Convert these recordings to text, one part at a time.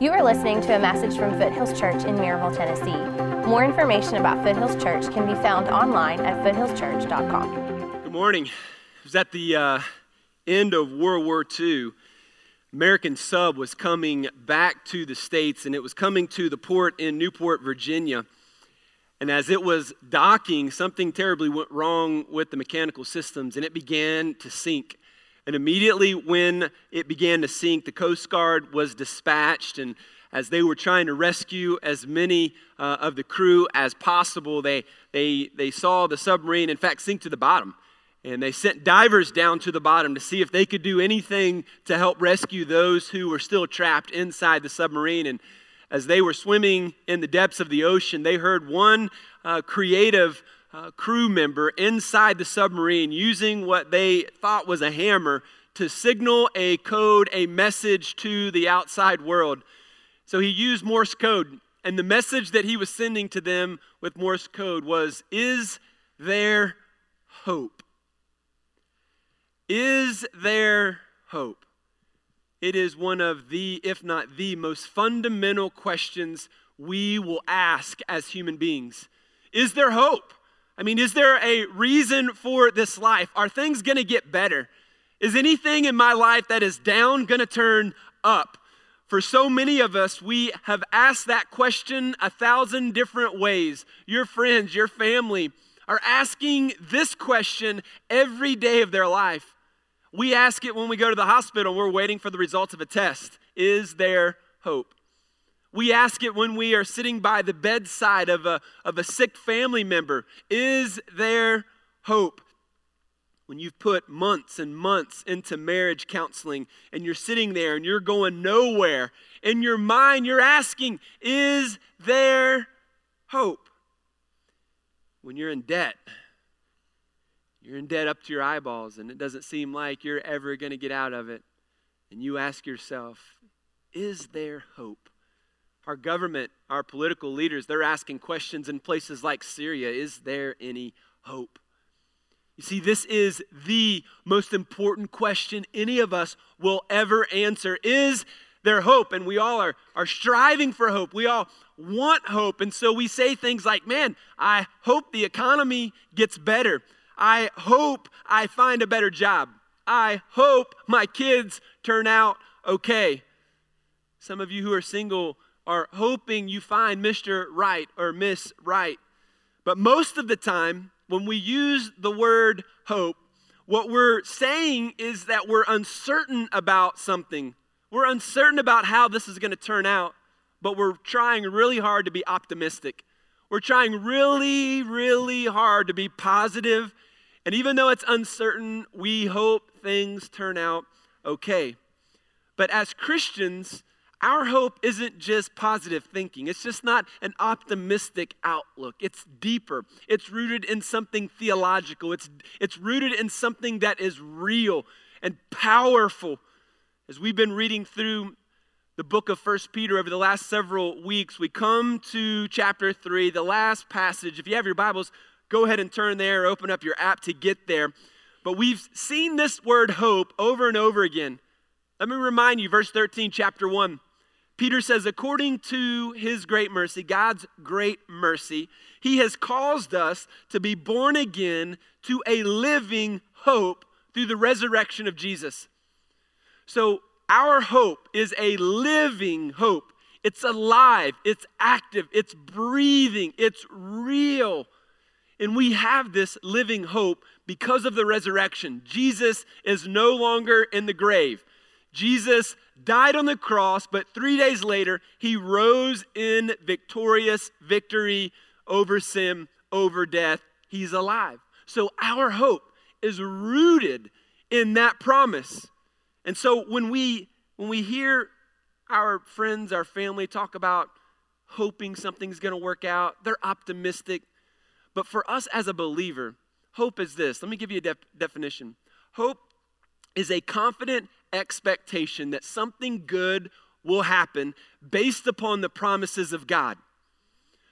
You are listening to a message from Foothills Church in Maryville, Tennessee. More information about Foothills Church can be found online at foothillschurch.com. Good morning. It was at the uh, end of World War II. American sub was coming back to the States, and it was coming to the port in Newport, Virginia. And as it was docking, something terribly went wrong with the mechanical systems, and it began to sink. And immediately when it began to sink, the Coast Guard was dispatched. And as they were trying to rescue as many uh, of the crew as possible, they, they, they saw the submarine, in fact, sink to the bottom. And they sent divers down to the bottom to see if they could do anything to help rescue those who were still trapped inside the submarine. And as they were swimming in the depths of the ocean, they heard one uh, creative uh, crew member inside the submarine using what they thought was a hammer to signal a code, a message to the outside world. So he used Morse code, and the message that he was sending to them with Morse code was Is there hope? Is there hope? It is one of the, if not the most fundamental questions we will ask as human beings. Is there hope? I mean, is there a reason for this life? Are things going to get better? Is anything in my life that is down going to turn up? For so many of us, we have asked that question a thousand different ways. Your friends, your family are asking this question every day of their life. We ask it when we go to the hospital, we're waiting for the results of a test. Is there hope? We ask it when we are sitting by the bedside of a, of a sick family member Is there hope? When you've put months and months into marriage counseling and you're sitting there and you're going nowhere, in your mind you're asking, Is there hope? When you're in debt, you're in debt up to your eyeballs and it doesn't seem like you're ever going to get out of it. And you ask yourself, Is there hope? Our government, our political leaders, they're asking questions in places like Syria Is there any hope? You see, this is the most important question any of us will ever answer. Is there hope? And we all are, are striving for hope. We all want hope. And so we say things like, man, I hope the economy gets better. I hope I find a better job. I hope my kids turn out okay. Some of you who are single are hoping you find Mr. Right or Miss Right. But most of the time, when we use the word hope, what we're saying is that we're uncertain about something. We're uncertain about how this is going to turn out, but we're trying really hard to be optimistic. We're trying really, really hard to be positive. And even though it's uncertain, we hope things turn out okay. But as Christians, our hope isn't just positive thinking. It's just not an optimistic outlook. It's deeper. It's rooted in something theological. It's, it's rooted in something that is real and powerful. As we've been reading through the book of First Peter over the last several weeks, we come to chapter 3, the last passage. If you have your Bibles, go ahead and turn there, open up your app to get there. But we've seen this word hope over and over again. Let me remind you, verse 13, chapter 1. Peter says, according to his great mercy, God's great mercy, he has caused us to be born again to a living hope through the resurrection of Jesus. So, our hope is a living hope. It's alive, it's active, it's breathing, it's real. And we have this living hope because of the resurrection. Jesus is no longer in the grave. Jesus died on the cross, but three days later, he rose in victorious victory over sin, over death. He's alive. So our hope is rooted in that promise. And so when we when we hear our friends, our family talk about hoping something's going to work out, they're optimistic. But for us as a believer, hope is this. Let me give you a def- definition. Hope is a confident expectation that something good will happen based upon the promises of God.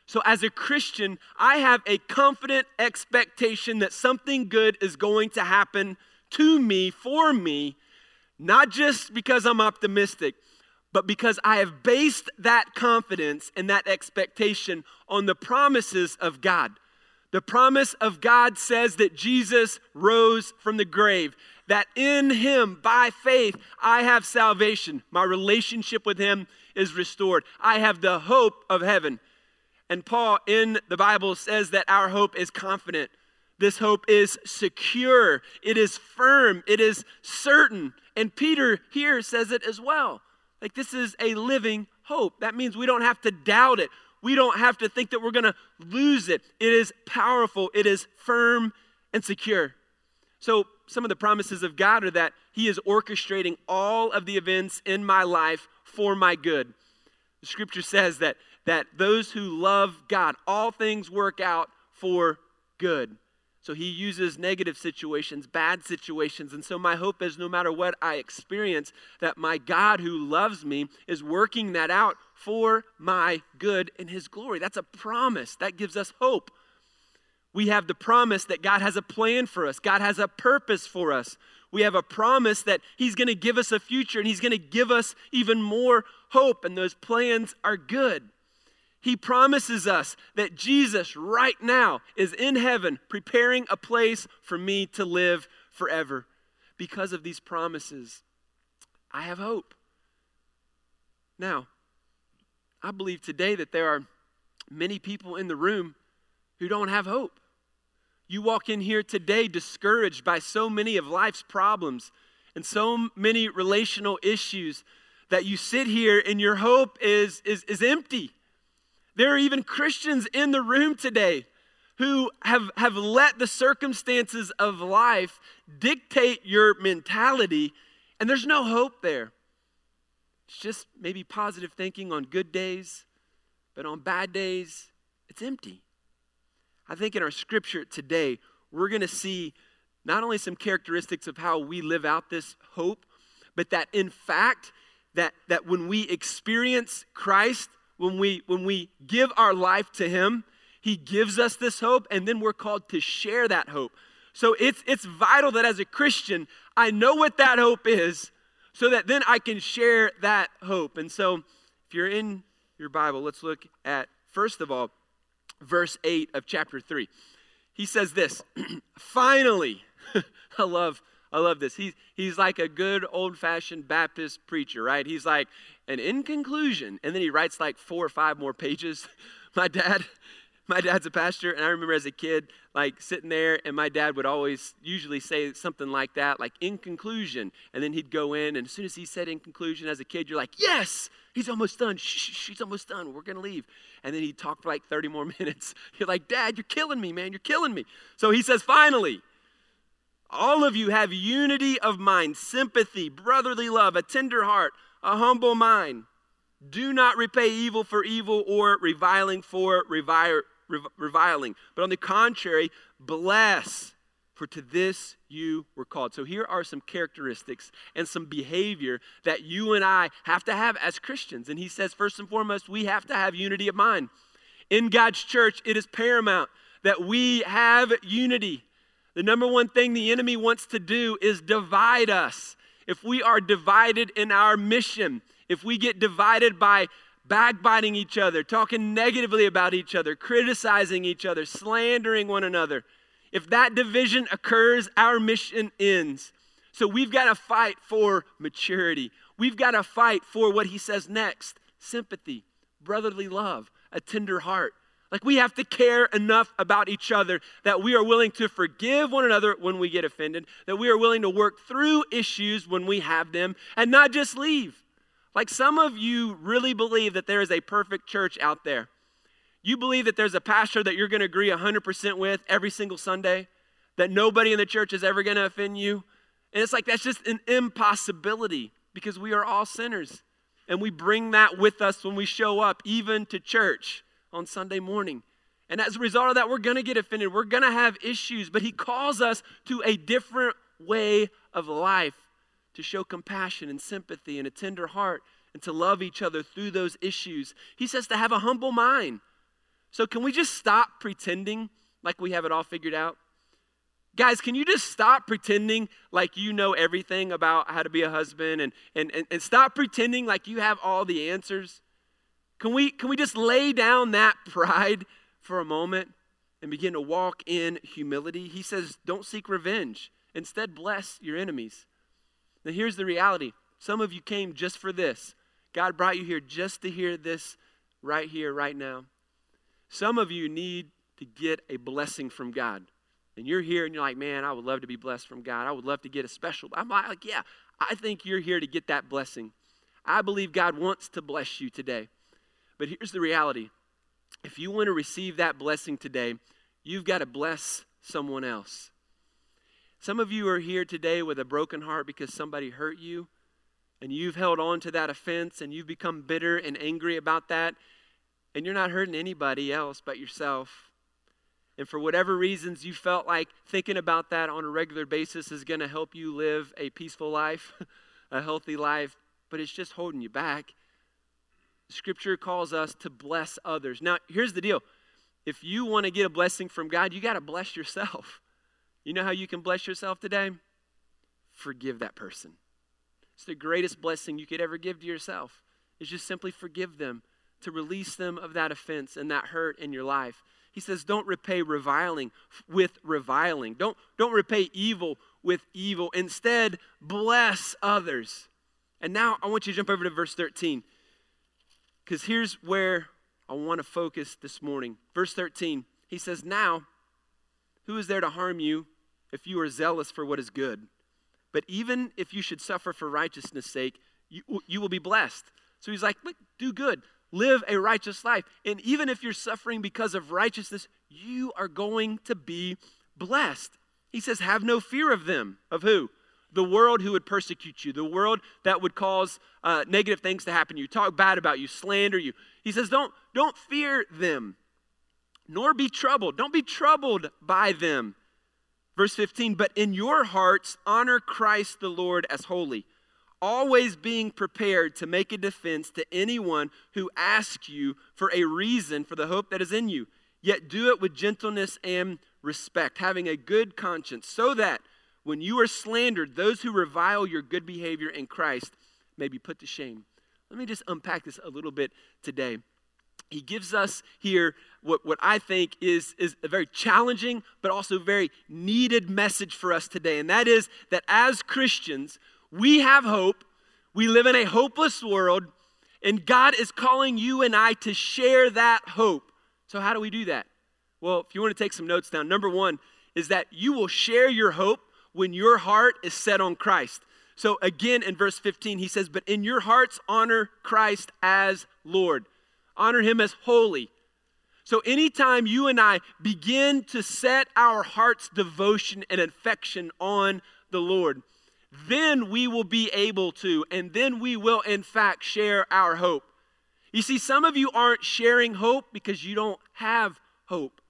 So, as a Christian, I have a confident expectation that something good is going to happen to me, for me, not just because I'm optimistic, but because I have based that confidence and that expectation on the promises of God. The promise of God says that Jesus rose from the grave, that in him, by faith, I have salvation. My relationship with him is restored. I have the hope of heaven. And Paul in the Bible says that our hope is confident. This hope is secure, it is firm, it is certain. And Peter here says it as well. Like this is a living hope. That means we don't have to doubt it. We don't have to think that we're going to lose it. It is powerful, it is firm and secure. So, some of the promises of God are that He is orchestrating all of the events in my life for my good. The scripture says that, that those who love God, all things work out for good. So he uses negative situations, bad situations. And so my hope is no matter what I experience, that my God who loves me is working that out for my good in his glory. That's a promise. That gives us hope. We have the promise that God has a plan for us, God has a purpose for us. We have a promise that he's going to give us a future and he's going to give us even more hope, and those plans are good. He promises us that Jesus right now is in heaven preparing a place for me to live forever. Because of these promises, I have hope. Now, I believe today that there are many people in the room who don't have hope. You walk in here today discouraged by so many of life's problems and so many relational issues that you sit here and your hope is, is, is empty. There are even Christians in the room today who have, have let the circumstances of life dictate your mentality, and there's no hope there. It's just maybe positive thinking on good days, but on bad days, it's empty. I think in our scripture today, we're going to see not only some characteristics of how we live out this hope, but that in fact, that, that when we experience Christ, when we when we give our life to him he gives us this hope and then we're called to share that hope. So it's it's vital that as a christian i know what that hope is so that then i can share that hope. And so if you're in your bible let's look at first of all verse 8 of chapter 3 he says this finally i love I love this. He's, he's like a good old fashioned Baptist preacher, right? He's like, and in conclusion, and then he writes like four or five more pages. my dad, my dad's a pastor, and I remember as a kid, like sitting there, and my dad would always usually say something like that, like in conclusion. And then he'd go in, and as soon as he said in conclusion as a kid, you're like, yes, he's almost done. Shh, shh, almost done. We're going to leave. And then he talked for like 30 more minutes. You're like, Dad, you're killing me, man. You're killing me. So he says, finally, all of you have unity of mind, sympathy, brotherly love, a tender heart, a humble mind. Do not repay evil for evil or reviling for reviling, but on the contrary, bless, for to this you were called. So here are some characteristics and some behavior that you and I have to have as Christians. And he says, first and foremost, we have to have unity of mind. In God's church, it is paramount that we have unity. The number one thing the enemy wants to do is divide us. If we are divided in our mission, if we get divided by backbiting each other, talking negatively about each other, criticizing each other, slandering one another, if that division occurs, our mission ends. So we've got to fight for maturity. We've got to fight for what he says next sympathy, brotherly love, a tender heart. Like we have to care enough about each other that we are willing to forgive one another when we get offended, that we are willing to work through issues when we have them, and not just leave. Like some of you really believe that there is a perfect church out there. You believe that there's a pastor that you're going to agree 100% with every single Sunday, that nobody in the church is ever going to offend you. And it's like that's just an impossibility because we are all sinners. And we bring that with us when we show up, even to church on Sunday morning. And as a result of that, we're going to get offended. We're going to have issues. But He calls us to a different way of life to show compassion and sympathy and a tender heart and to love each other through those issues. He says to have a humble mind. So, can we just stop pretending like we have it all figured out? Guys, can you just stop pretending like you know everything about how to be a husband and, and, and, and stop pretending like you have all the answers? Can we, can we just lay down that pride for a moment and begin to walk in humility? He says, don't seek revenge. Instead, bless your enemies. Now, here's the reality some of you came just for this. God brought you here just to hear this right here, right now. Some of you need to get a blessing from God. And you're here and you're like, man, I would love to be blessed from God. I would love to get a special. I'm like, yeah, I think you're here to get that blessing. I believe God wants to bless you today. But here's the reality if you want to receive that blessing today, you've got to bless someone else. Some of you are here today with a broken heart because somebody hurt you, and you've held on to that offense, and you've become bitter and angry about that, and you're not hurting anybody else but yourself. And for whatever reasons you felt like thinking about that on a regular basis is going to help you live a peaceful life, a healthy life, but it's just holding you back. Scripture calls us to bless others. Now, here's the deal if you want to get a blessing from God, you got to bless yourself. You know how you can bless yourself today? Forgive that person. It's the greatest blessing you could ever give to yourself. Is just simply forgive them, to release them of that offense and that hurt in your life. He says, don't repay reviling with reviling. Don't, don't repay evil with evil. Instead, bless others. And now I want you to jump over to verse 13. Because here's where I want to focus this morning. Verse 13, he says, Now, who is there to harm you if you are zealous for what is good? But even if you should suffer for righteousness' sake, you, you will be blessed. So he's like, Look, do good live a righteous life. And even if you're suffering because of righteousness, you are going to be blessed. He says, Have no fear of them. Of who? The world who would persecute you, the world that would cause uh, negative things to happen to you, talk bad about you, slander you. He says, Don't, don't fear them, nor be troubled. Don't be troubled by them. Verse 15, but in your hearts honor Christ the Lord as holy always being prepared to make a defense to anyone who asks you for a reason for the hope that is in you. Yet do it with gentleness and respect, having a good conscience, so that when you are slandered, those who revile your good behavior in Christ may be put to shame. Let me just unpack this a little bit today. He gives us here what, what I think is, is a very challenging but also very needed message for us today. And that is that as Christians, we have hope. We live in a hopeless world, and God is calling you and I to share that hope. So, how do we do that? Well, if you want to take some notes down, number one is that you will share your hope when your heart is set on Christ. So, again, in verse 15, he says, But in your hearts, honor Christ as Lord, honor him as holy. So, anytime you and I begin to set our heart's devotion and affection on the Lord, then we will be able to, and then we will, in fact, share our hope. You see, some of you aren't sharing hope because you don't have hope.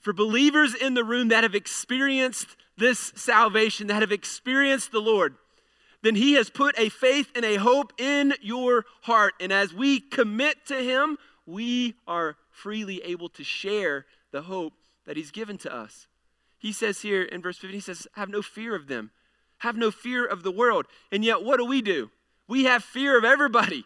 For believers in the room that have experienced this salvation, that have experienced the Lord, then He has put a faith and a hope in your heart. And as we commit to Him, we are freely able to share the hope that He's given to us. He says here in verse 15, he says, Have no fear of them. Have no fear of the world. And yet, what do we do? We have fear of everybody.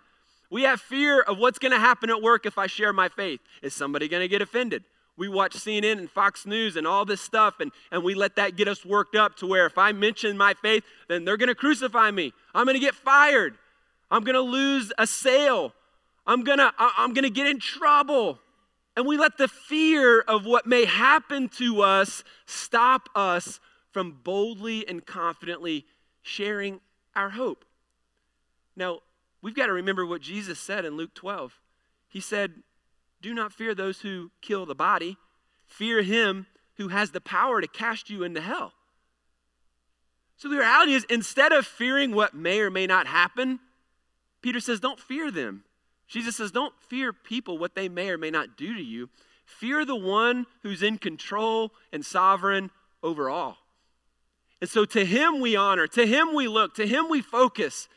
We have fear of what's going to happen at work if I share my faith. Is somebody going to get offended? We watch CNN and Fox News and all this stuff, and, and we let that get us worked up to where if I mention my faith, then they're going to crucify me. I'm going to get fired. I'm going to lose a sale. I'm going to I'm going to get in trouble. And we let the fear of what may happen to us stop us from boldly and confidently sharing our hope. Now, we've got to remember what Jesus said in Luke 12. He said, Do not fear those who kill the body, fear him who has the power to cast you into hell. So the reality is, instead of fearing what may or may not happen, Peter says, Don't fear them. Jesus says, Don't fear people, what they may or may not do to you. Fear the one who's in control and sovereign over all. And so to him we honor, to him we look, to him we focus.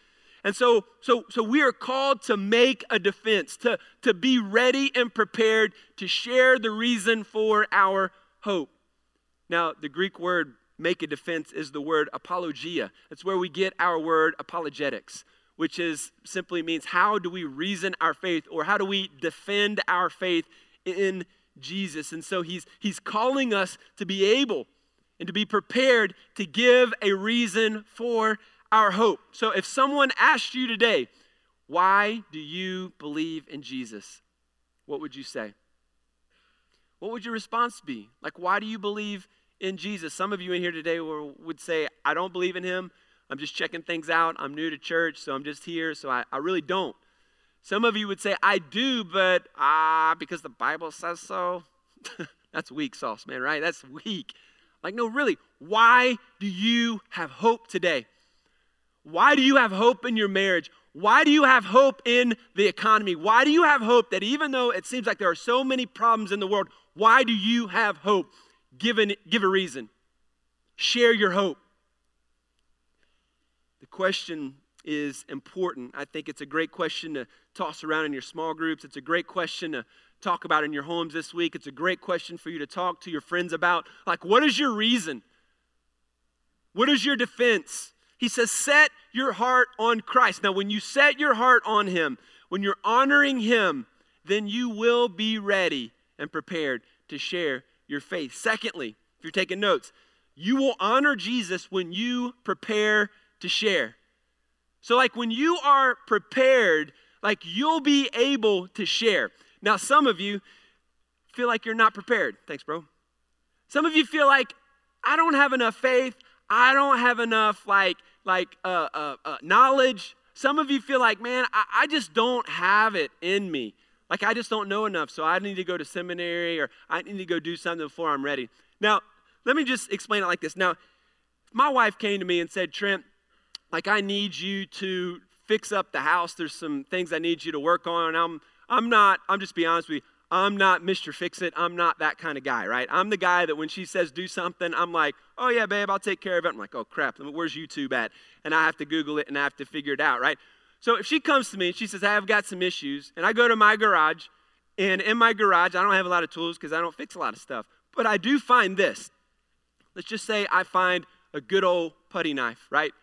And so, so, so we are called to make a defense, to, to be ready and prepared to share the reason for our hope. Now, the Greek word make a defense is the word apologia. That's where we get our word apologetics, which is simply means how do we reason our faith or how do we defend our faith in Jesus. And so he's he's calling us to be able and to be prepared to give a reason for our hope. So if someone asked you today, why do you believe in Jesus? What would you say? What would your response be? Like, why do you believe in Jesus? Some of you in here today would say, I don't believe in him. I'm just checking things out. I'm new to church, so I'm just here, so I, I really don't. Some of you would say, I do, but ah, because the Bible says so. That's weak sauce, man, right? That's weak. Like, no, really, why do you have hope today? Why do you have hope in your marriage? Why do you have hope in the economy? Why do you have hope that even though it seems like there are so many problems in the world, why do you have hope? Give, an, give a reason. Share your hope. Question is important. I think it's a great question to toss around in your small groups. It's a great question to talk about in your homes this week. It's a great question for you to talk to your friends about. Like, what is your reason? What is your defense? He says, set your heart on Christ. Now, when you set your heart on Him, when you're honoring Him, then you will be ready and prepared to share your faith. Secondly, if you're taking notes, you will honor Jesus when you prepare to share. So, like when you are prepared, like you'll be able to share. Now, some of you feel like you're not prepared. Thanks, bro. Some of you feel like I don't have enough faith. I don't have enough like like uh, uh, uh, knowledge. Some of you feel like, man, I, I just don't have it in me. Like I just don't know enough, so I need to go to seminary or I need to go do something before I'm ready. Now, let me just explain it like this. Now, my wife came to me and said, Trent, like I need you to fix up the house. There's some things I need you to work on. I'm I'm not, I'm just be honest with you, I'm not Mr. Fix It. I'm not that kind of guy, right? I'm the guy that when she says do something, I'm like, oh yeah, babe, I'll take care of it. I'm like, oh crap, where's YouTube at? And I have to Google it and I have to figure it out, right? So if she comes to me and she says, I've got some issues, and I go to my garage, and in my garage, I don't have a lot of tools because I don't fix a lot of stuff, but I do find this. Let's just say I find a good old putty knife, right?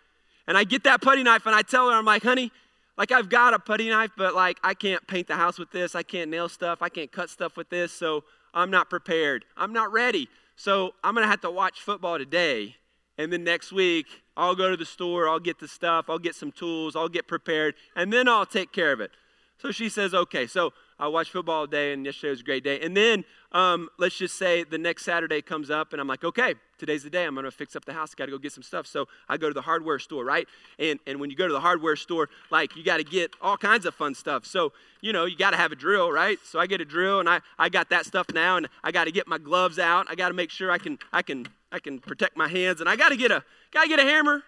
And I get that putty knife and I tell her, I'm like, honey, like I've got a putty knife, but like I can't paint the house with this. I can't nail stuff. I can't cut stuff with this. So I'm not prepared. I'm not ready. So I'm going to have to watch football today. And then next week, I'll go to the store, I'll get the stuff, I'll get some tools, I'll get prepared, and then I'll take care of it. So she says, okay. So I watched football all day, and yesterday was a great day. And then um, let's just say the next Saturday comes up, and I'm like, okay, today's the day. I'm going to fix up the house. Got to go get some stuff. So I go to the hardware store, right? And and when you go to the hardware store, like you got to get all kinds of fun stuff. So you know you got to have a drill, right? So I get a drill, and I I got that stuff now, and I got to get my gloves out. I got to make sure I can I can I can protect my hands, and I got to get a got to get a hammer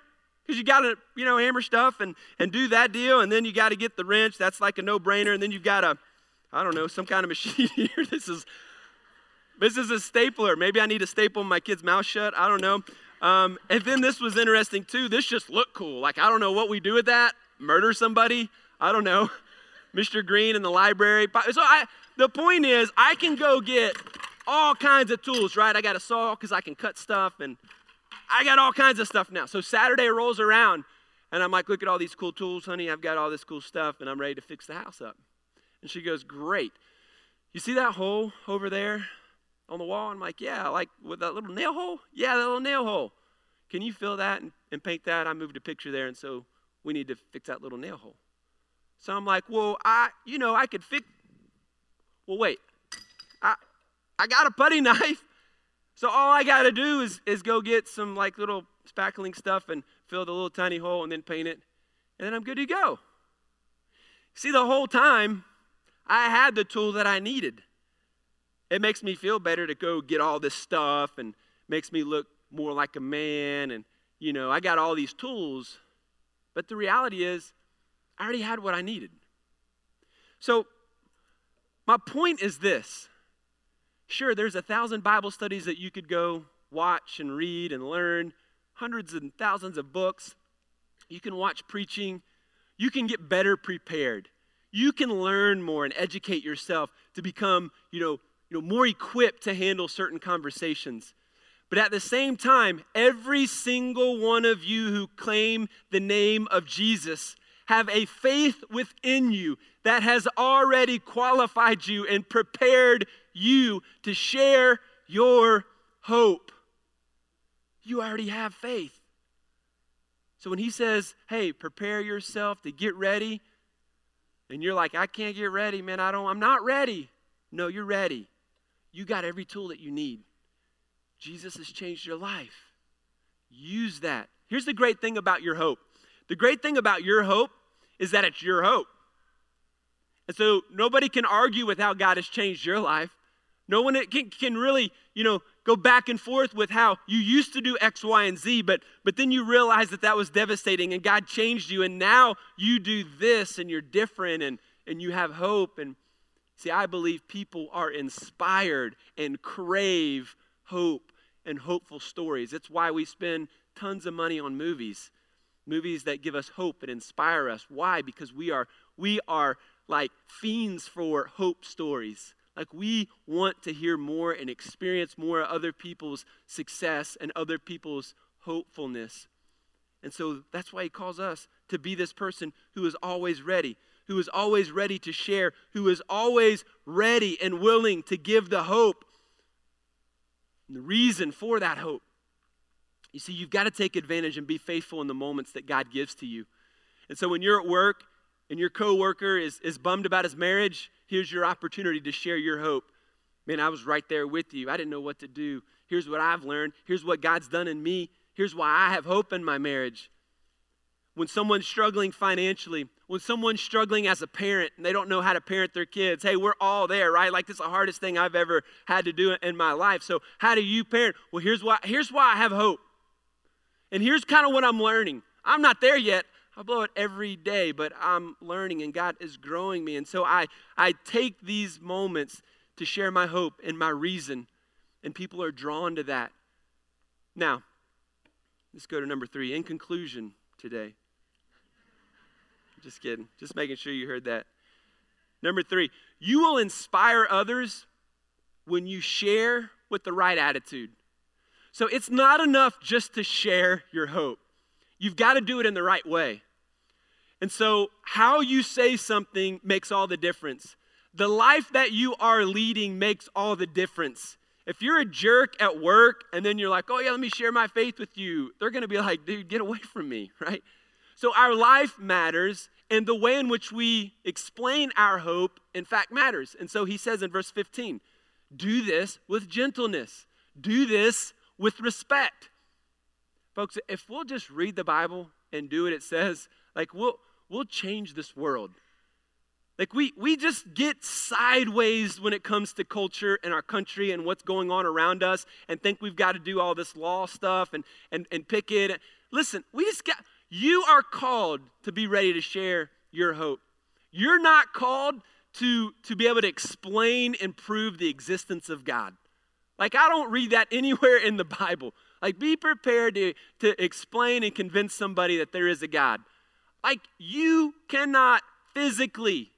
because you got to you know hammer stuff and and do that deal and then you got to get the wrench that's like a no-brainer and then you've got a i don't know some kind of machine here. This is this is a stapler. Maybe i need to staple my kid's mouth shut. I don't know. Um, and then this was interesting too. This just looked cool. Like i don't know what we do with that. Murder somebody? I don't know. Mr green in the library. So i the point is i can go get all kinds of tools right? I got a saw because i can cut stuff and I got all kinds of stuff now. So Saturday rolls around, and I'm like, look at all these cool tools, honey. I've got all this cool stuff, and I'm ready to fix the house up. And she goes, great. You see that hole over there on the wall? I'm like, yeah, like with that little nail hole? Yeah, that little nail hole. Can you fill that and, and paint that? I moved a picture there, and so we need to fix that little nail hole. So I'm like, well, I, you know, I could fix. Well, wait. I, I got a putty knife. So all I got to do is, is go get some like little spackling stuff and fill the little tiny hole and then paint it, and then I'm good to go. See, the whole time I had the tool that I needed. It makes me feel better to go get all this stuff and makes me look more like a man. And, you know, I got all these tools. But the reality is, I already had what I needed. So, my point is this Sure, there's a thousand Bible studies that you could go watch and read and learn, hundreds and thousands of books. You can watch preaching. You can get better prepared. You can learn more and educate yourself to become, you know, you know, more equipped to handle certain conversations. But at the same time, every single one of you who claim the name of Jesus have a faith within you that has already qualified you and prepared you to share your hope. You already have faith. So when he says, hey, prepare yourself to get ready, and you're like, I can't get ready, man, I don't, I'm not ready. No, you're ready. You got every tool that you need. Jesus has changed your life. Use that. Here's the great thing about your hope the great thing about your hope is that it's your hope. And so nobody can argue with how God has changed your life. No one can, can really, you know, go back and forth with how you used to do X, Y, and Z, but, but then you realize that that was devastating and God changed you, and now you do this and you're different and, and you have hope. And see, I believe people are inspired and crave hope and hopeful stories. It's why we spend tons of money on movies, movies that give us hope and inspire us. Why? Because we are we are like fiends for hope stories. Like we want to hear more and experience more of other people's success and other people's hopefulness. And so that's why he calls us to be this person who is always ready, who is always ready to share, who is always ready and willing to give the hope and the reason for that hope. You see, you've got to take advantage and be faithful in the moments that God gives to you. And so when you're at work and your coworker is, is bummed about his marriage, here's your opportunity to share your hope. Man, I was right there with you. I didn't know what to do. Here's what I've learned. Here's what God's done in me. Here's why I have hope in my marriage. When someone's struggling financially, when someone's struggling as a parent and they don't know how to parent their kids, hey, we're all there, right? Like this is the hardest thing I've ever had to do in my life. So how do you parent? Well, here's why here's why I have hope. And here's kind of what I'm learning. I'm not there yet. I blow it every day, but I'm learning and God is growing me. And so I I take these moments to share my hope and my reason, and people are drawn to that. Now, let's go to number three. In conclusion today, just kidding. Just making sure you heard that. Number three, you will inspire others when you share with the right attitude. So it's not enough just to share your hope. You've got to do it in the right way. And so, how you say something makes all the difference. The life that you are leading makes all the difference. If you're a jerk at work and then you're like, oh, yeah, let me share my faith with you, they're going to be like, dude, get away from me, right? So, our life matters, and the way in which we explain our hope, in fact, matters. And so he says in verse 15, do this with gentleness, do this with respect. Folks, if we'll just read the Bible and do what it says, like we'll we'll change this world. Like we we just get sideways when it comes to culture and our country and what's going on around us and think we've got to do all this law stuff and and, and pick it. Listen, we just got you are called to be ready to share your hope. You're not called to, to be able to explain and prove the existence of God. Like, I don't read that anywhere in the Bible. Like, be prepared to, to explain and convince somebody that there is a God. Like, you cannot physically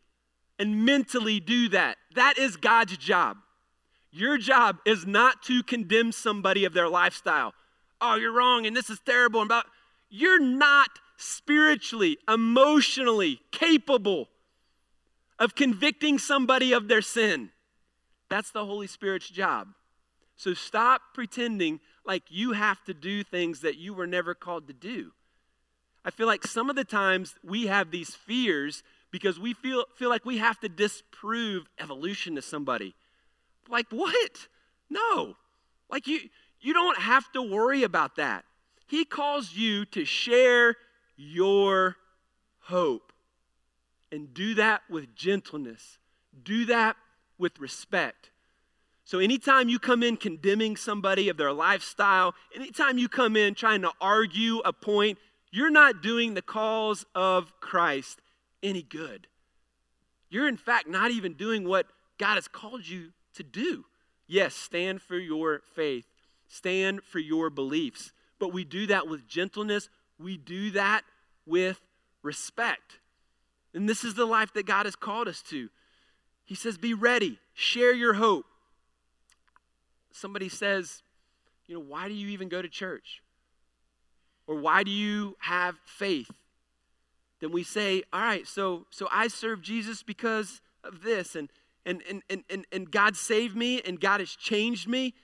and mentally do that. That is God's job. Your job is not to condemn somebody of their lifestyle. Oh, you're wrong and this is terrible. And about you're not spiritually, emotionally capable of convicting somebody of their sin. That's the Holy Spirit's job. So stop pretending like you have to do things that you were never called to do. I feel like some of the times we have these fears because we feel, feel like we have to disprove evolution to somebody. Like, what? No. Like, you, you don't have to worry about that. He calls you to share your hope. And do that with gentleness, do that with respect. So, anytime you come in condemning somebody of their lifestyle, anytime you come in trying to argue a point, you're not doing the cause of Christ any good. You're, in fact, not even doing what God has called you to do. Yes, stand for your faith, stand for your beliefs but we do that with gentleness. We do that with respect. And this is the life that God has called us to. He says, Be ready, share your hope. Somebody says, you know, why do you even go to church? Or why do you have faith? Then we say, all right, so so I serve Jesus because of this and and and and and, and God saved me and God has changed me.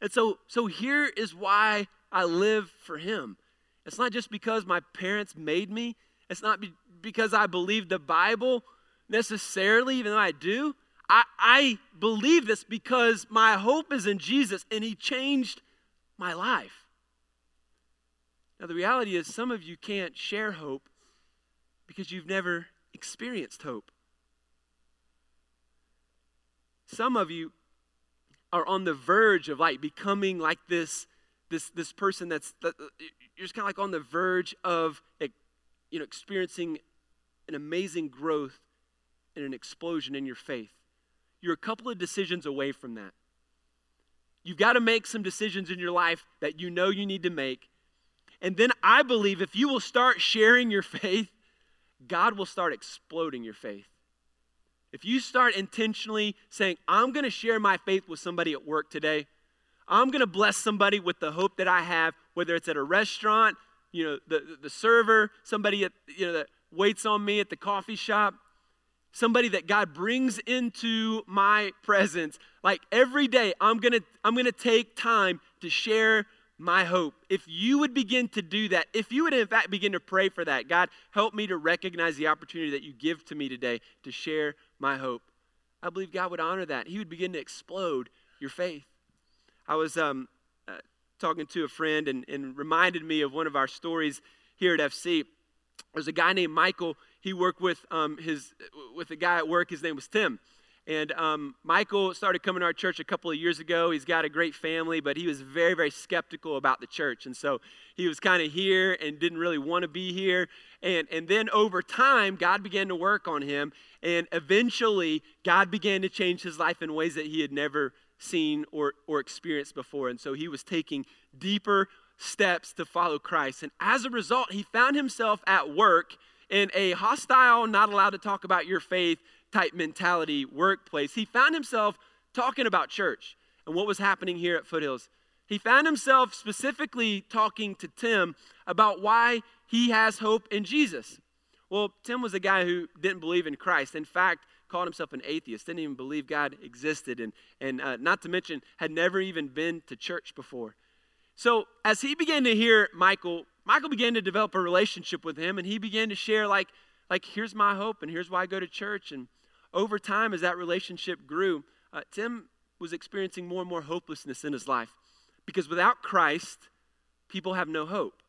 And so so here is why I live for him. It's not just because my parents made me. It's not be, because I believe the Bible necessarily, even though I do. I, I believe this because my hope is in Jesus and He changed my life. Now, the reality is, some of you can't share hope because you've never experienced hope. Some of you are on the verge of like becoming like this this this person that's that, uh, you're just kind of like on the verge of you know experiencing an amazing growth and an explosion in your faith. You're a couple of decisions away from that. You've got to make some decisions in your life that you know you need to make. And then I believe if you will start sharing your faith, God will start exploding your faith. If you start intentionally saying, I'm going to share my faith with somebody at work today, I'm going to bless somebody with the hope that I have, whether it's at a restaurant, you know, the, the server, somebody at, you know, that waits on me at the coffee shop, somebody that God brings into my presence. Like every day, I'm going to I'm going to take time to share my hope. If you would begin to do that, if you would in fact begin to pray for that, God, help me to recognize the opportunity that you give to me today to share my hope. I believe God would honor that. He would begin to explode your faith. I was um, uh, talking to a friend and, and reminded me of one of our stories here at FC. There's a guy named Michael. He worked with um, his with a guy at work. His name was Tim. And um, Michael started coming to our church a couple of years ago. He's got a great family, but he was very, very skeptical about the church. And so he was kind of here and didn't really want to be here. And, and then over time, God began to work on him. And eventually, God began to change his life in ways that he had never seen or, or experienced before. And so he was taking deeper steps to follow Christ. And as a result, he found himself at work in a hostile, not allowed to talk about your faith type mentality workplace. He found himself talking about church and what was happening here at Foothills. He found himself specifically talking to Tim about why he has hope in Jesus. Well, Tim was a guy who didn't believe in Christ. In fact, called himself an atheist, didn't even believe God existed, and, and uh, not to mention, had never even been to church before. So, as he began to hear Michael, Michael began to develop a relationship with him, and he began to share, like, like here's my hope, and here's why I go to church. And over time, as that relationship grew, uh, Tim was experiencing more and more hopelessness in his life because without Christ, people have no hope.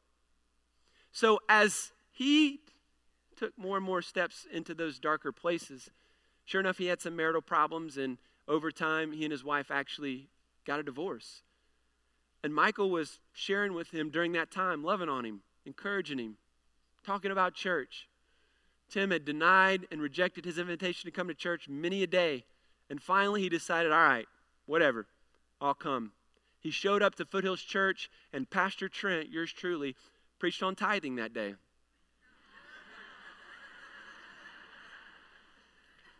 So, as he took more and more steps into those darker places, Sure enough, he had some marital problems, and over time, he and his wife actually got a divorce. And Michael was sharing with him during that time, loving on him, encouraging him, talking about church. Tim had denied and rejected his invitation to come to church many a day. And finally, he decided, all right, whatever, I'll come. He showed up to Foothills Church, and Pastor Trent, yours truly, preached on tithing that day.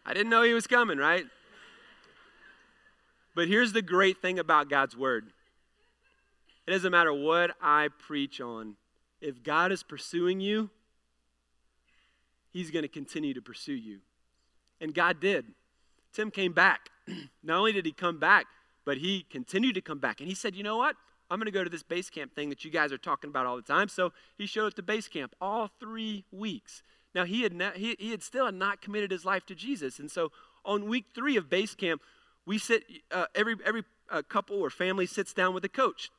I didn't know he was coming, right? But here's the great thing about God's word it doesn't matter what I preach on, if God is pursuing you, he's going to continue to pursue you. And God did. Tim came back. Not only did he come back, but he continued to come back. And he said, You know what? I'm going to go to this base camp thing that you guys are talking about all the time. So he showed up to base camp all three weeks. Now, he had, not, he, he had still not committed his life to Jesus. And so on week three of base camp, we sit, uh, every, every uh, couple or family sits down with a coach.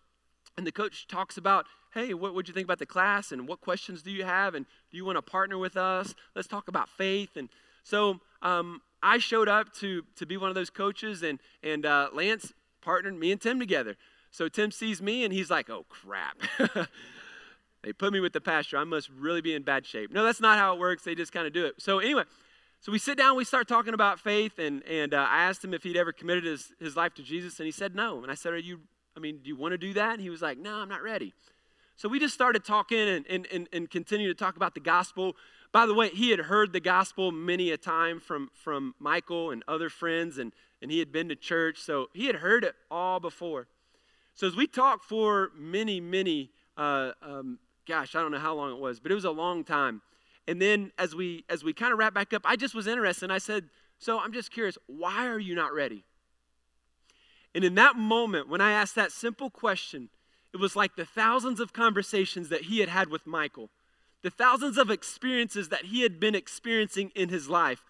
And the coach talks about, hey, what would you think about the class? And what questions do you have? And do you want to partner with us? Let's talk about faith. And so um, I showed up to, to be one of those coaches, and, and uh, Lance partnered me and Tim together. So Tim sees me, and he's like, oh, crap. They put me with the pastor. I must really be in bad shape. No, that's not how it works. They just kind of do it. So, anyway, so we sit down, we start talking about faith, and, and uh, I asked him if he'd ever committed his, his life to Jesus, and he said no. And I said, Are you, I mean, do you want to do that? And he was like, No, I'm not ready. So we just started talking and, and, and, and continue to talk about the gospel. By the way, he had heard the gospel many a time from, from Michael and other friends, and, and he had been to church, so he had heard it all before. So as we talked for many, many, uh, um, gosh, I don't know how long it was, but it was a long time. And then as we as we kind of wrap back up, I just was interested. I said, "So I'm just curious, why are you not ready?" And in that moment, when I asked that simple question, it was like the thousands of conversations that he had had with Michael, the thousands of experiences that he had been experiencing in his life,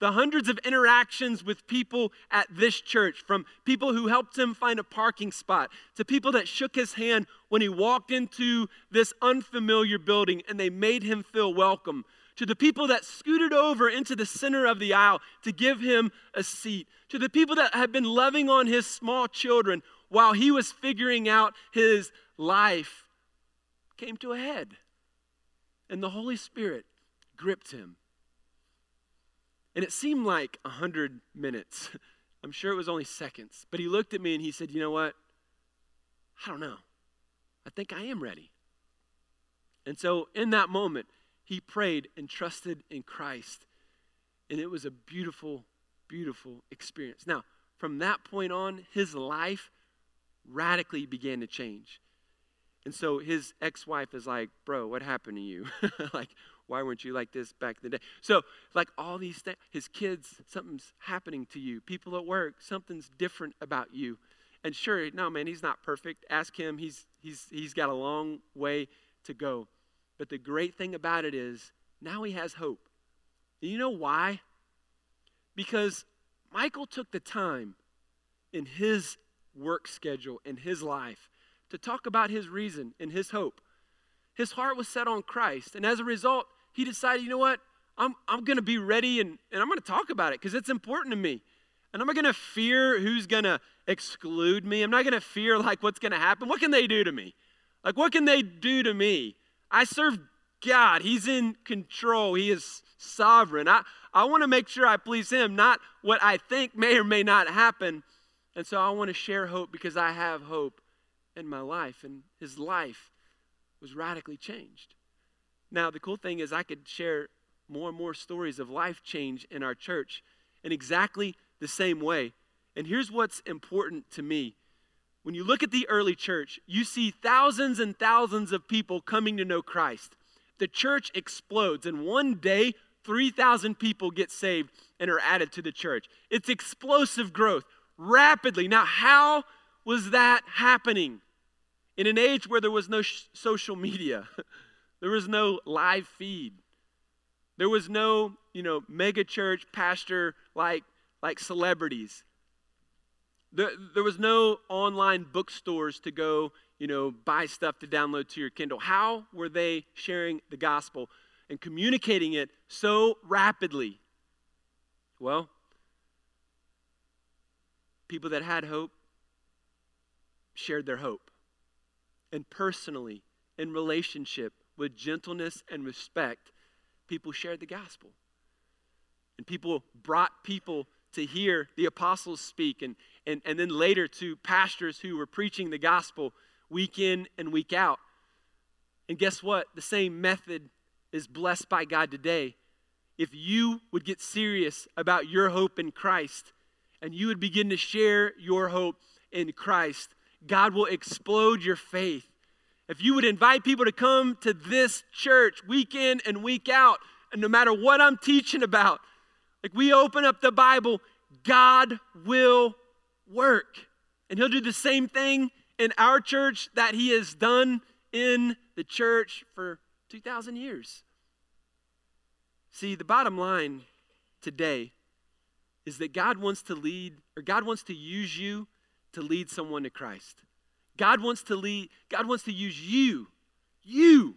the hundreds of interactions with people at this church, from people who helped him find a parking spot to people that shook his hand when he walked into this unfamiliar building and they made him feel welcome, to the people that scooted over into the center of the aisle to give him a seat, to the people that had been loving on his small children while he was figuring out his life, came to a head. And the Holy Spirit gripped him and it seemed like a hundred minutes. I'm sure it was only seconds. But he looked at me and he said, You know what? I don't know. I think I am ready. And so in that moment, he prayed and trusted in Christ. And it was a beautiful, beautiful experience. Now, from that point on, his life radically began to change. And so his ex wife is like, Bro, what happened to you? like, why weren't you like this back in the day? So, like all these things, his kids, something's happening to you. People at work, something's different about you. And sure, no, man, he's not perfect. Ask him. He's he's he's got a long way to go. But the great thing about it is now he has hope. And you know why? Because Michael took the time in his work schedule, in his life, to talk about his reason and his hope. His heart was set on Christ. And as a result, he decided, you know what? I'm, I'm going to be ready and, and I'm going to talk about it because it's important to me. And I'm not going to fear who's going to exclude me. I'm not going to fear like what's going to happen. What can they do to me? Like, what can they do to me? I serve God. He's in control. He is sovereign. I, I want to make sure I please Him, not what I think may or may not happen. And so I want to share hope because I have hope in my life. And His life was radically changed. Now, the cool thing is, I could share more and more stories of life change in our church in exactly the same way. And here's what's important to me. When you look at the early church, you see thousands and thousands of people coming to know Christ. The church explodes, and one day, 3,000 people get saved and are added to the church. It's explosive growth, rapidly. Now, how was that happening? In an age where there was no sh- social media, There was no live feed. There was no, you know, mega church pastor like like celebrities. There, there was no online bookstores to go, you know, buy stuff to download to your Kindle. How were they sharing the gospel and communicating it so rapidly? Well, people that had hope shared their hope. And personally, in relationship, with gentleness and respect, people shared the gospel. And people brought people to hear the apostles speak, and, and, and then later to pastors who were preaching the gospel week in and week out. And guess what? The same method is blessed by God today. If you would get serious about your hope in Christ and you would begin to share your hope in Christ, God will explode your faith if you would invite people to come to this church week in and week out, and no matter what I'm teaching about, like we open up the Bible, God will work. And He'll do the same thing in our church that He has done in the church for 2,000 years. See, the bottom line today is that God wants to lead, or God wants to use you to lead someone to Christ. God wants to lead, God wants to use you, you,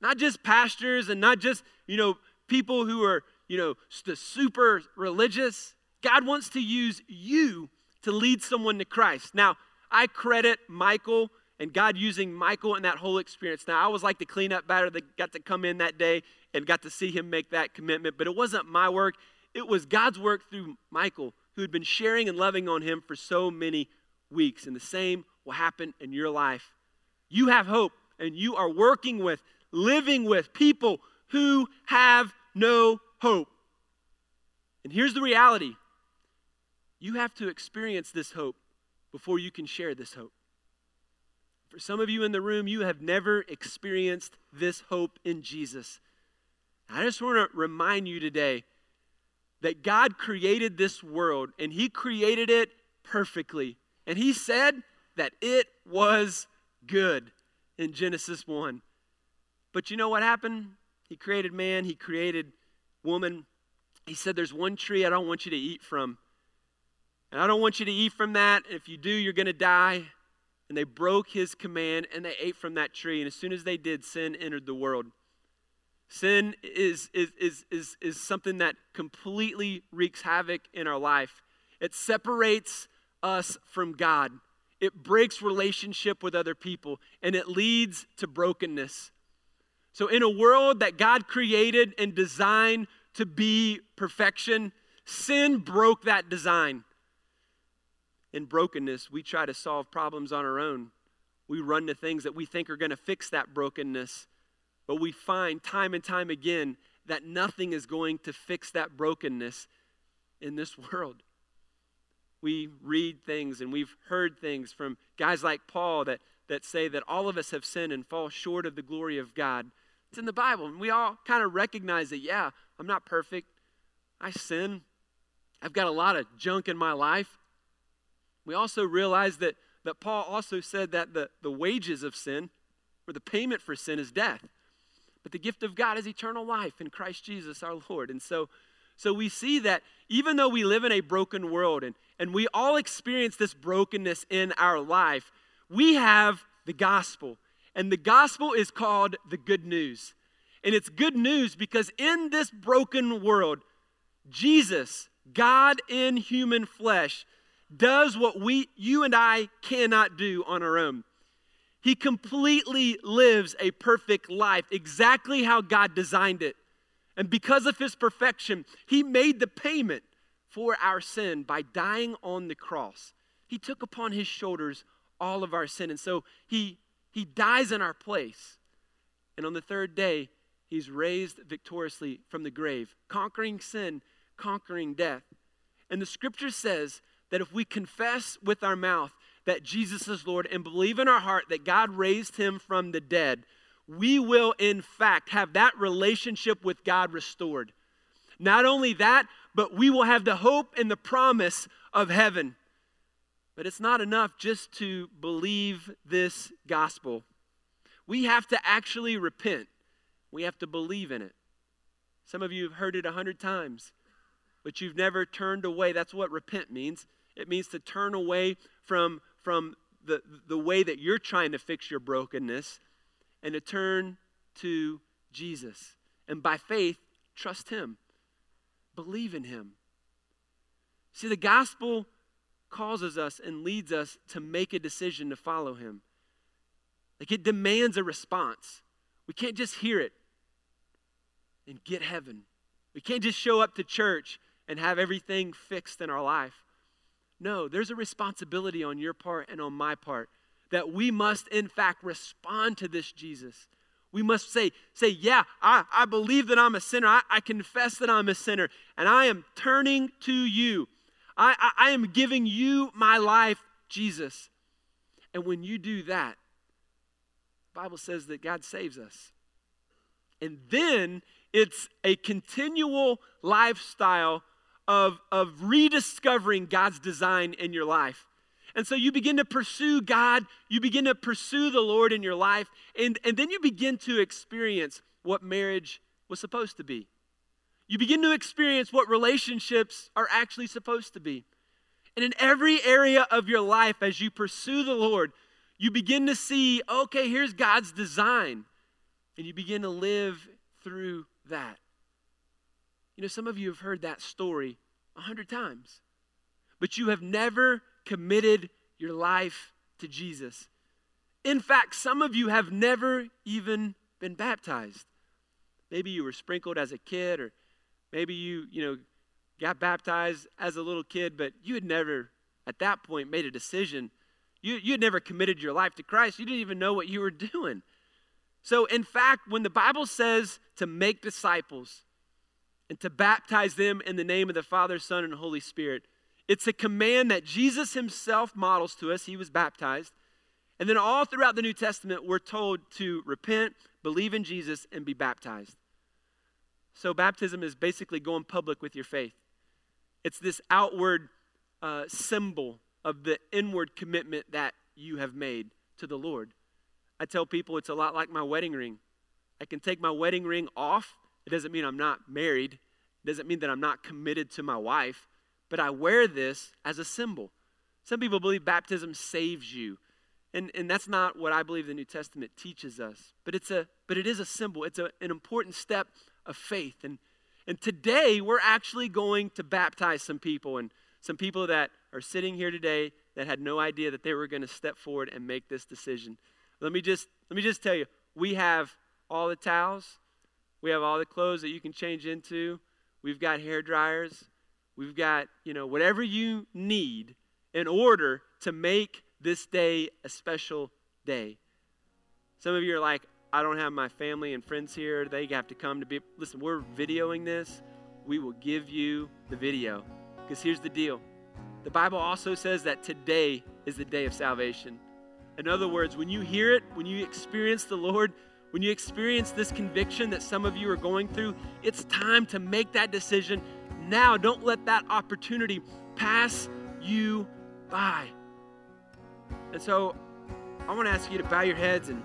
not just pastors and not just, you know, people who are, you know, the super religious. God wants to use you to lead someone to Christ. Now, I credit Michael and God using Michael in that whole experience. Now, I was like the cleanup batter that got to come in that day and got to see him make that commitment, but it wasn't my work. It was God's work through Michael, who had been sharing and loving on him for so many weeks. And the same will happen in your life. You have hope, and you are working with, living with people who have no hope. And here's the reality you have to experience this hope before you can share this hope. For some of you in the room, you have never experienced this hope in Jesus. I just want to remind you today that God created this world and He created it perfectly. And He said that it was good in Genesis 1. But you know what happened? He created man, He created woman. He said, There's one tree I don't want you to eat from. And I don't want you to eat from that. If you do, you're going to die. And they broke his command and they ate from that tree. And as soon as they did, sin entered the world. Sin is, is, is, is, is something that completely wreaks havoc in our life. It separates us from God. It breaks relationship with other people and it leads to brokenness. So, in a world that God created and designed to be perfection, sin broke that design in brokenness, we try to solve problems on our own. We run to things that we think are going to fix that brokenness. But we find time and time again that nothing is going to fix that brokenness in this world. We read things and we've heard things from guys like Paul that, that say that all of us have sinned and fall short of the glory of God. It's in the Bible. And we all kind of recognize that, yeah, I'm not perfect. I sin. I've got a lot of junk in my life. We also realize that, that Paul also said that the, the wages of sin, or the payment for sin, is death. But the gift of God is eternal life in Christ Jesus our Lord. And so, so we see that even though we live in a broken world and, and we all experience this brokenness in our life, we have the gospel. And the gospel is called the good news. And it's good news because in this broken world, Jesus, God in human flesh, does what we you and I cannot do on our own. He completely lives a perfect life, exactly how God designed it. And because of his perfection, he made the payment for our sin by dying on the cross. He took upon his shoulders all of our sin. And so he, he dies in our place. And on the third day, he's raised victoriously from the grave, conquering sin, conquering death. And the scripture says that if we confess with our mouth that Jesus is Lord and believe in our heart that God raised him from the dead, we will in fact have that relationship with God restored. Not only that, but we will have the hope and the promise of heaven. But it's not enough just to believe this gospel. We have to actually repent. We have to believe in it. Some of you have heard it a hundred times, but you've never turned away. That's what repent means. It means to turn away from, from the, the way that you're trying to fix your brokenness and to turn to Jesus. And by faith, trust Him, believe in Him. See, the gospel causes us and leads us to make a decision to follow Him. Like it demands a response. We can't just hear it and get heaven. We can't just show up to church and have everything fixed in our life. No, there's a responsibility on your part and on my part that we must, in fact, respond to this Jesus. We must say, say, yeah, I, I believe that I'm a sinner. I, I confess that I'm a sinner, and I am turning to you. I, I, I am giving you my life, Jesus. And when you do that, the Bible says that God saves us. And then it's a continual lifestyle of, of rediscovering God's design in your life. And so you begin to pursue God, you begin to pursue the Lord in your life, and, and then you begin to experience what marriage was supposed to be. You begin to experience what relationships are actually supposed to be. And in every area of your life, as you pursue the Lord, you begin to see, okay, here's God's design. And you begin to live through that. You know, some of you have heard that story a hundred times, but you have never committed your life to Jesus. In fact, some of you have never even been baptized. Maybe you were sprinkled as a kid, or maybe you, you know, got baptized as a little kid, but you had never, at that point, made a decision. You, you had never committed your life to Christ. You didn't even know what you were doing. So, in fact, when the Bible says to make disciples, and to baptize them in the name of the Father, Son, and Holy Spirit. It's a command that Jesus himself models to us. He was baptized. And then all throughout the New Testament, we're told to repent, believe in Jesus, and be baptized. So, baptism is basically going public with your faith. It's this outward uh, symbol of the inward commitment that you have made to the Lord. I tell people it's a lot like my wedding ring. I can take my wedding ring off. It doesn't mean I'm not married, it doesn't mean that I'm not committed to my wife, but I wear this as a symbol. Some people believe baptism saves you. And, and that's not what I believe the New Testament teaches us. But, it's a, but it is a symbol, it's a, an important step of faith. And, and today, we're actually going to baptize some people. And some people that are sitting here today that had no idea that they were going to step forward and make this decision. Let me just let me just tell you, we have all the towels, we have all the clothes that you can change into. We've got hair dryers. We've got, you know, whatever you need in order to make this day a special day. Some of you are like, I don't have my family and friends here. They have to come to be. Listen, we're videoing this. We will give you the video. Because here's the deal the Bible also says that today is the day of salvation. In other words, when you hear it, when you experience the Lord, when you experience this conviction that some of you are going through, it's time to make that decision now. Don't let that opportunity pass you by. And so I want to ask you to bow your heads and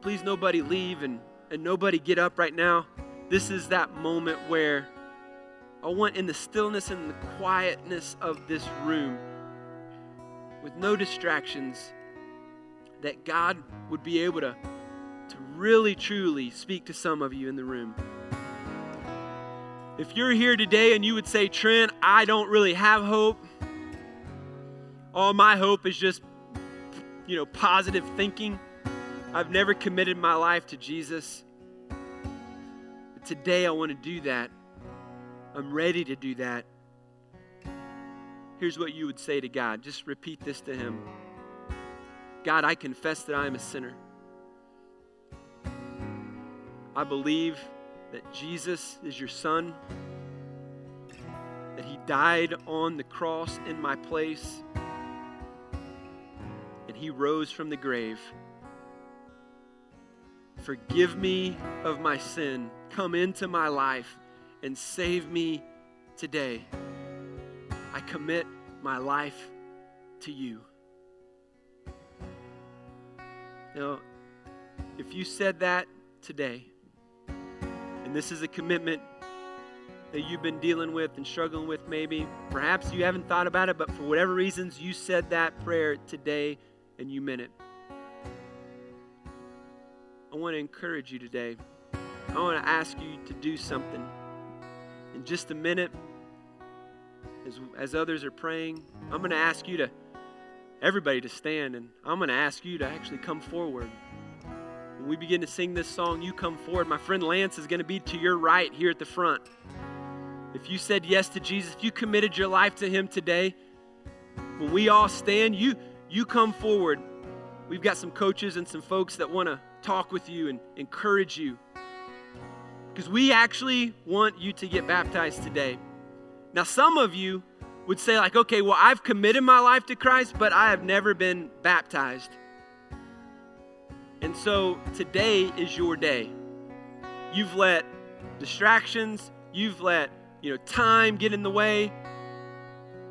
please nobody leave and, and nobody get up right now. This is that moment where I want in the stillness and the quietness of this room, with no distractions, that God would be able to, to really truly speak to some of you in the room. If you're here today and you would say, Trent, I don't really have hope, all my hope is just, you know, positive thinking. I've never committed my life to Jesus. But today I want to do that. I'm ready to do that. Here's what you would say to God. Just repeat this to Him God, I confess that I am a sinner. I believe that Jesus is your Son, that He died on the cross in my place, and He rose from the grave. Forgive me of my sin. Come into my life and save me today. I commit my life to you. Now, if you said that today, and this is a commitment that you've been dealing with and struggling with, maybe, perhaps you haven't thought about it, but for whatever reasons, you said that prayer today and you meant it. I want to encourage you today. I want to ask you to do something. In just a minute, as, as others are praying, I'm going to ask you to, everybody to stand, and I'm going to ask you to actually come forward. When we begin to sing this song, you come forward. My friend Lance is going to be to your right here at the front. If you said yes to Jesus, if you committed your life to Him today, when we all stand, you you come forward. We've got some coaches and some folks that want to talk with you and encourage you. Because we actually want you to get baptized today. Now, some of you would say, like, okay, well, I've committed my life to Christ, but I have never been baptized. And so today is your day. You've let distractions, you've let, you know, time get in the way.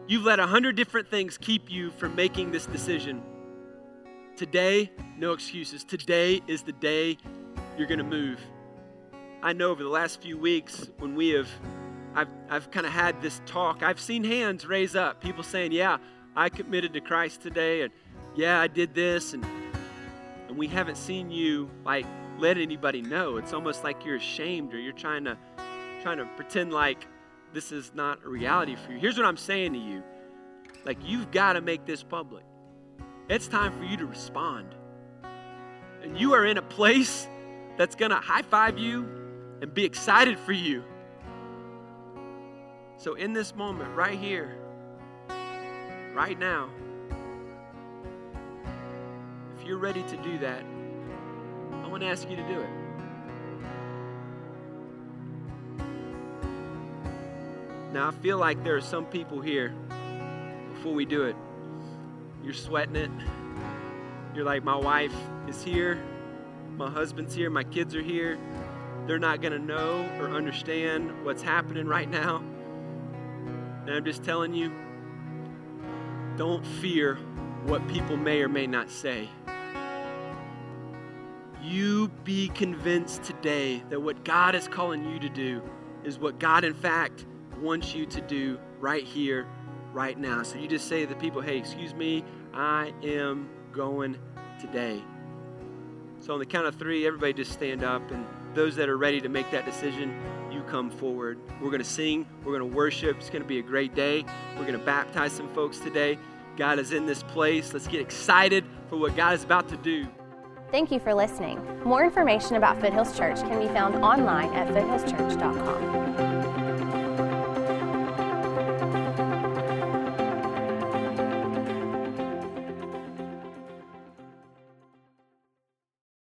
You've let a hundred different things keep you from making this decision. Today, no excuses. Today is the day you're going to move. I know over the last few weeks when we have, I've, I've kind of had this talk, I've seen hands raise up, people saying, Yeah, I committed to Christ today, and yeah, I did this, and, and we haven't seen you like let anybody know. It's almost like you're ashamed or you're trying to trying to pretend like this is not a reality for you. Here's what I'm saying to you. Like you've got to make this public. It's time for you to respond. And you are in a place that's going to high five you and be excited for you. So, in this moment, right here, right now, if you're ready to do that, I want to ask you to do it. Now, I feel like there are some people here, before we do it, you're sweating it. you're like, my wife is here, my husband's here, my kids are here. They're not going to know or understand what's happening right now. And I'm just telling you, don't fear what people may or may not say. You be convinced today that what God is calling you to do is what God, in fact, wants you to do right here, right now. So you just say to the people, hey, excuse me, I am going today. So on the count of three, everybody just stand up. And those that are ready to make that decision, you come forward. We're going to sing, we're going to worship. It's going to be a great day. We're going to baptize some folks today. God is in this place. Let's get excited for what God is about to do. Thank you for listening. More information about Foothills Church can be found online at foothillschurch.com.